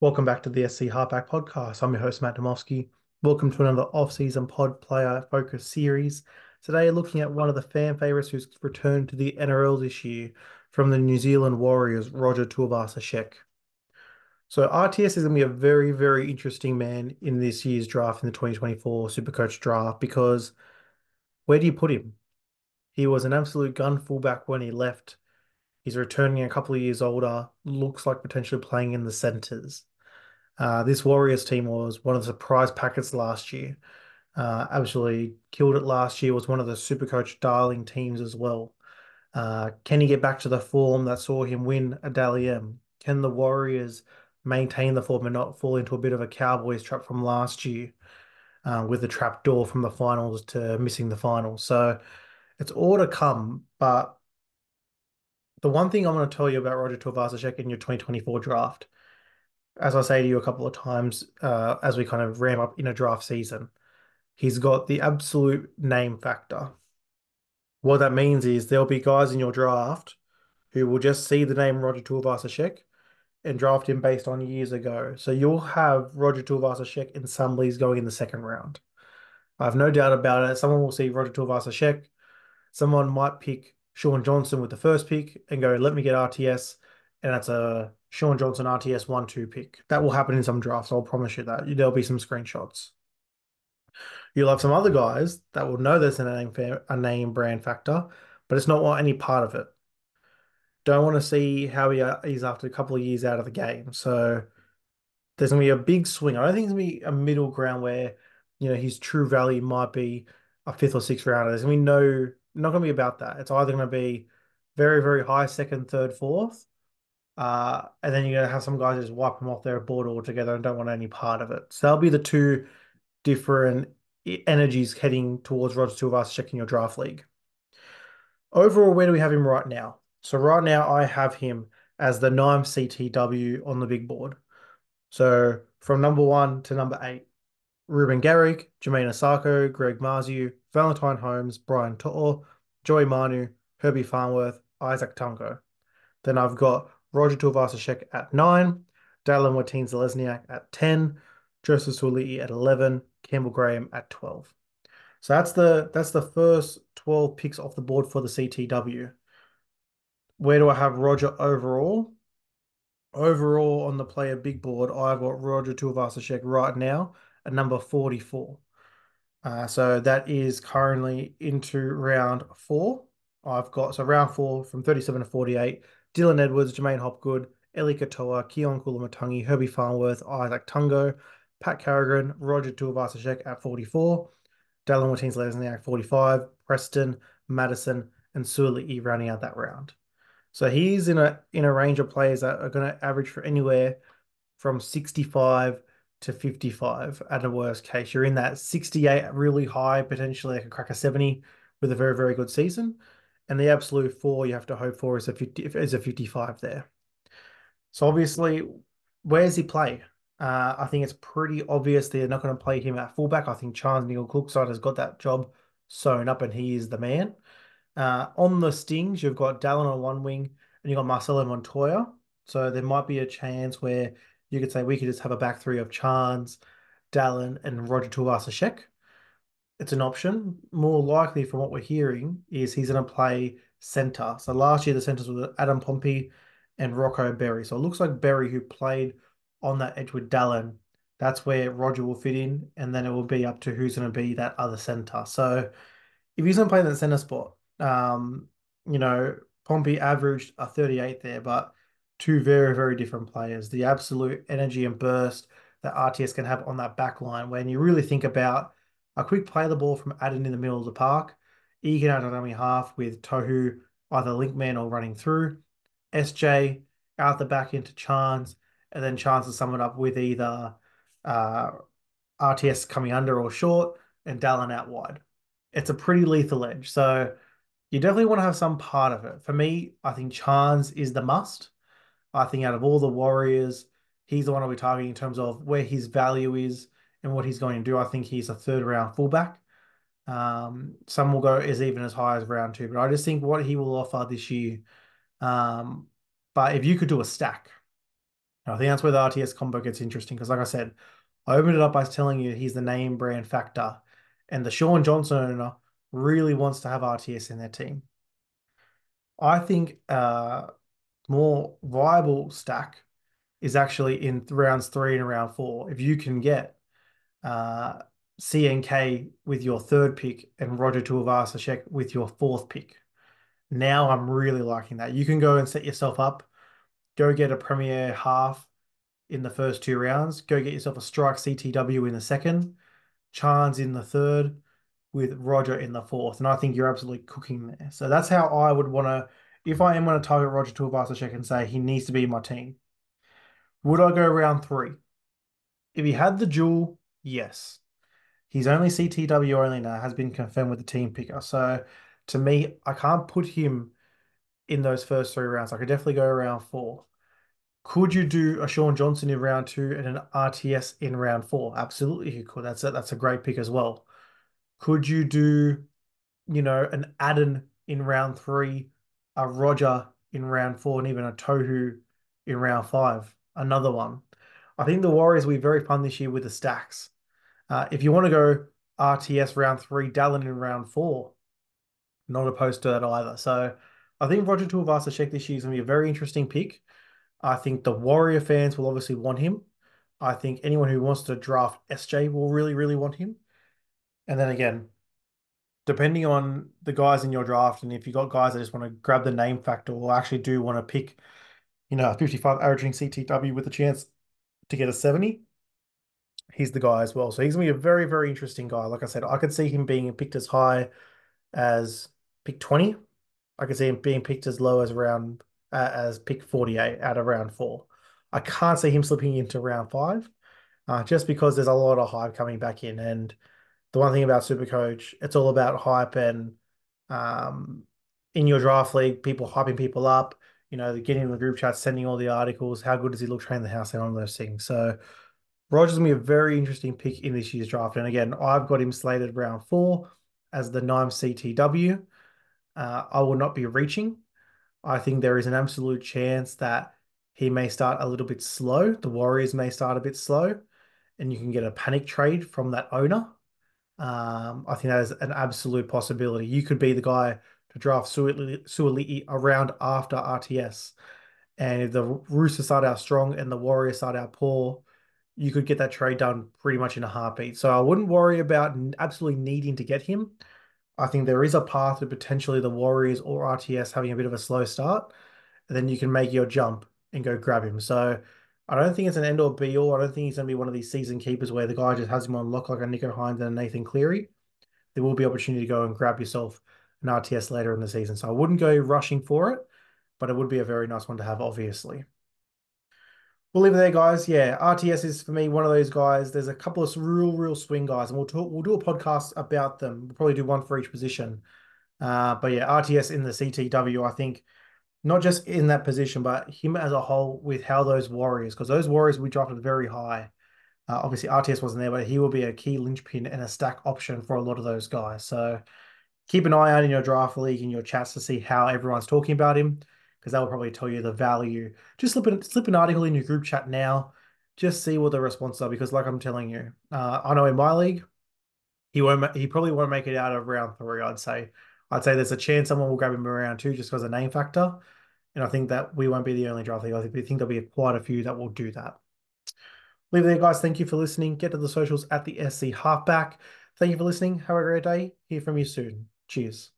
Welcome back to the SC Halfback Podcast. I'm your host, Matt Demofsky. Welcome to another off-season pod player focus series. Today, looking at one of the fan favourites who's returned to the NRL this year from the New Zealand Warriors, Roger Tuivasa-Sheck. So RTS is going to be a very, very interesting man in this year's draft in the 2024 Supercoach draft because where do you put him? He was an absolute gun fullback when he left. He's returning a couple of years older, looks like potentially playing in the centres. Uh, this Warriors team was one of the surprise packets last year. Uh, absolutely killed it last year. Was one of the Supercoach darling teams as well. Uh, can he get back to the form that saw him win a Dally M? Can the Warriors maintain the form and not fall into a bit of a Cowboys trap from last year uh, with the trap door from the finals to missing the finals? So it's all to come. But the one thing I'm going to tell you about Roger Tuivasa-Sheck in your 2024 draft as I say to you a couple of times, uh, as we kind of ramp up in a draft season, he's got the absolute name factor. What that means is there'll be guys in your draft who will just see the name Roger Tuivasa-Sheck and draft him based on years ago. So you'll have Roger Tuivasa-Sheck in some leagues going in the second round. I have no doubt about it. Someone will see Roger Tuivasa-Sheck. Someone might pick Shaun Johnson with the first pick and go, let me get RTS. And that's a Shaun Johnson RTS 1 2 pick. That will happen in some drafts. I'll promise you that. There'll be some screenshots. You'll have some other guys that will know there's a name, a name brand factor, but it's not any part of it. Don't want to see how he uh, is after a couple of years out of the game. So there's going to be a big swing. I don't think there's going to be a middle ground where, you know, his true value might be a fifth or sixth rounder. There's going to be no, not going to be about that. It's either going to be very, very high second, third, fourth, uh, and then you're to have some guys just wipe them off their board altogether and don't want any part of it. So that'll be the two different energies heading towards Roger Tuivasa-Sheck your draft league. Overall, where do we have him right now? So right now I have him as the nine CTW on the big board. So from number one to number eight, Reuben Garrick, Jamayne Isaako, Greg Marzhew, Valentine Holmes, Brian To'o, Joey Manu, Herbie Farnworth, Izack Tago. Then I've got Roger Tuivasa-Sheck at 9, Dallin Watene-Zelezniak at 10, Joseph Suaalii at 11, Campbell Graham at 12. So that's the that's the first 12 picks off the board for the CTW. Where do I have Roger overall? Overall on the player big board, I've got Roger Tuivasa-Sheck right now at number 44. Uh, so that is currently into round four. I've got so round four from 37 to 48. Dylan Edwards, Jermaine Hopgood, Eli Katoa, Keaon Koloamatangi, Herbie Farnworth, Izack Tago, Pat Carrigan, Roger Tuivasa-Sheck at 44, Dallin Watene-Zelezniak 45, Preston, Madison, and Suaalii rounding out that round. So he's in a in a range of players that are going to average for anywhere from 65 to 55 at the worst case. You're in that 68 really high, potentially like a crack a 70 with a very, very good season and the absolute four you have to hope for is a 50 is a 55 there. So obviously, where does he play? Uh, I think it's pretty obvious they're not going to play him at fullback. I think Charnze Nicoll-Klokstad has got that job sewn up, and he is the man. Uh, on the Stings, you've got Dallin on one wing, and you've got Marcelo Montoya. So there might be a chance where you could say we could just have a back three of Charnze, Dallin, and Roger Tuivasa-Sheck it's an option. More likely, from what we're hearing, is he's going to play centre. So last year the centres were Adam Pompey and Rocco Berry. So it looks like Berry, who played on that edge with Dallin, that's where Roger will fit in, and then it will be up to who's going to be that other centre. So if he's going to play that centre spot, um, you know, Pompey averaged a 38 there, but two very, very different players. The absolute energy and burst that RTS can have on that back line. When you really think about a quick play the ball from Addin in the middle of the park. Egan out on dummy half with Tohu either link man or running through. SJ out the back into Charnze, and then Charnze to sum it up with either uh, RTS coming under or short and Dallin out wide. It's a pretty lethal edge. So you definitely want to have some part of it. For me, I think Charnze is the must. I think out of all the Warriors, he's the one I'll be targeting in terms of where his value is and what he's going to do. I think he's a third round fullback. Um, some will go as even as high as round two, but I just think what he will offer this year. Um, but if you could do a stack, I think that's where the RTS combo gets interesting because, like I said, I opened it up by telling you he's the name brand factor, and the Shaun Johnson owner really wants to have RTS in their team. I think uh, more viable stack is actually in rounds three and round four. If you can get uh, CNK with your third pick and Roger Tuivasa-Sheck with your fourth pick. Now I'm really liking that. You can go and set yourself up, go get a premier half in the first two rounds, go get yourself a strike CTW in the second, Charnze in the third, with Roger in the fourth. And I think you're absolutely cooking there. So that's how I would want to, if I am going to target Roger Tuivasa-Sheck and say he needs to be in my team, would I go round three? If he had the jewel, yes. He's only CTW only now, has been confirmed with the team picker. So to me, I can't put him in those first three rounds. I could definitely go around four. Could you do a Shaun Johnson in round two and an RTS in round four? Absolutely, you could. That's a, that's a great pick as well. Could you do, you know, an Addin in round three, a Roger in round four, and even a Tohu in round five? Another one. I think the Warriors will be very fun this year with the stacks. Uh, if you want to go RTS round three, Dallin in round four, not opposed to that either. So I think Roger Tuivasa-Sheck this year is going to be a very interesting pick. I think the Warrior fans will obviously want him. I think anyone who wants to draft SJ will really, really want him. And then again, depending on the guys in your draft, and if you've got guys that just want to grab the name factor or actually do want to pick, you know, a 55 averaging CTW with a chance to get a 70, he's the guy as well. So he's gonna be a very, very interesting guy. Like I said, I could see him being picked as high as pick 20. I could see him being picked as low as round uh, as pick 48 out of round four. I can't see him slipping into round five, uh, just because there's a lot of hype coming back in. And the one thing about Supercoach, it's all about hype and um, in your draft league, people hyping people up. You know, getting in the group chat, sending all the articles. How good does he look training the house and all those things. So Roger's gonna be a very interesting pick in this year's draft. And again, I've got him slated round four as the nine CTW. Uh, I will not be reaching. I think there is an absolute chance that he may start a little bit slow. The Warriors may start a bit slow, and you can get a panic trade from that owner. Um, I think that is an absolute possibility. You could be the guy to draft Suaalii around after RTS. And if the Roosters start out strong and the Warriors start out poor, you could get that trade done pretty much in a heartbeat. So I wouldn't worry about absolutely needing to get him. I think there is a path to potentially the Warriors or RTS having a bit of a slow start, and then you can make your jump and go grab him. So I don't think it's an end or be all. I don't think he's going to be one of these season keepers where the guy just has him on lock like a Nicho Hynes and a Nathan Cleary. There will be opportunity to go and grab yourself an RTS later in the season. So I wouldn't go rushing for it, but it would be a very nice one to have, obviously. We'll leave it there, guys. Yeah, RTS is for me one of those guys. There's a couple of real, real swing guys, and we'll talk. We'll do a podcast about them. We'll probably do one for each position. Uh, but yeah, RTS in the CTW, I think not just in that position, but him as a whole with how those Warriors, because those Warriors we drafted very high. Uh, obviously, RTS wasn't there, but he will be a key linchpin and a stack option for a lot of those guys. So keep an eye out in your draft league in your chats to see how everyone's talking about him because that will probably tell you the value. Just slip an, slip an article in your group chat now. Just see what the responses are because, like I'm telling you, uh, I know in my league, he won't. He probably won't make it out of round three. I'd say. I'd say there's a chance someone will grab him around two just because of name factor, and I think that we won't be the only draft league. I think, think there'll be quite a few that will do that. Leave it there, guys. Thank you for listening. Get to the socials at the SC Halfback. Thank you for listening. Have a great day. Hear from you soon. Cheers.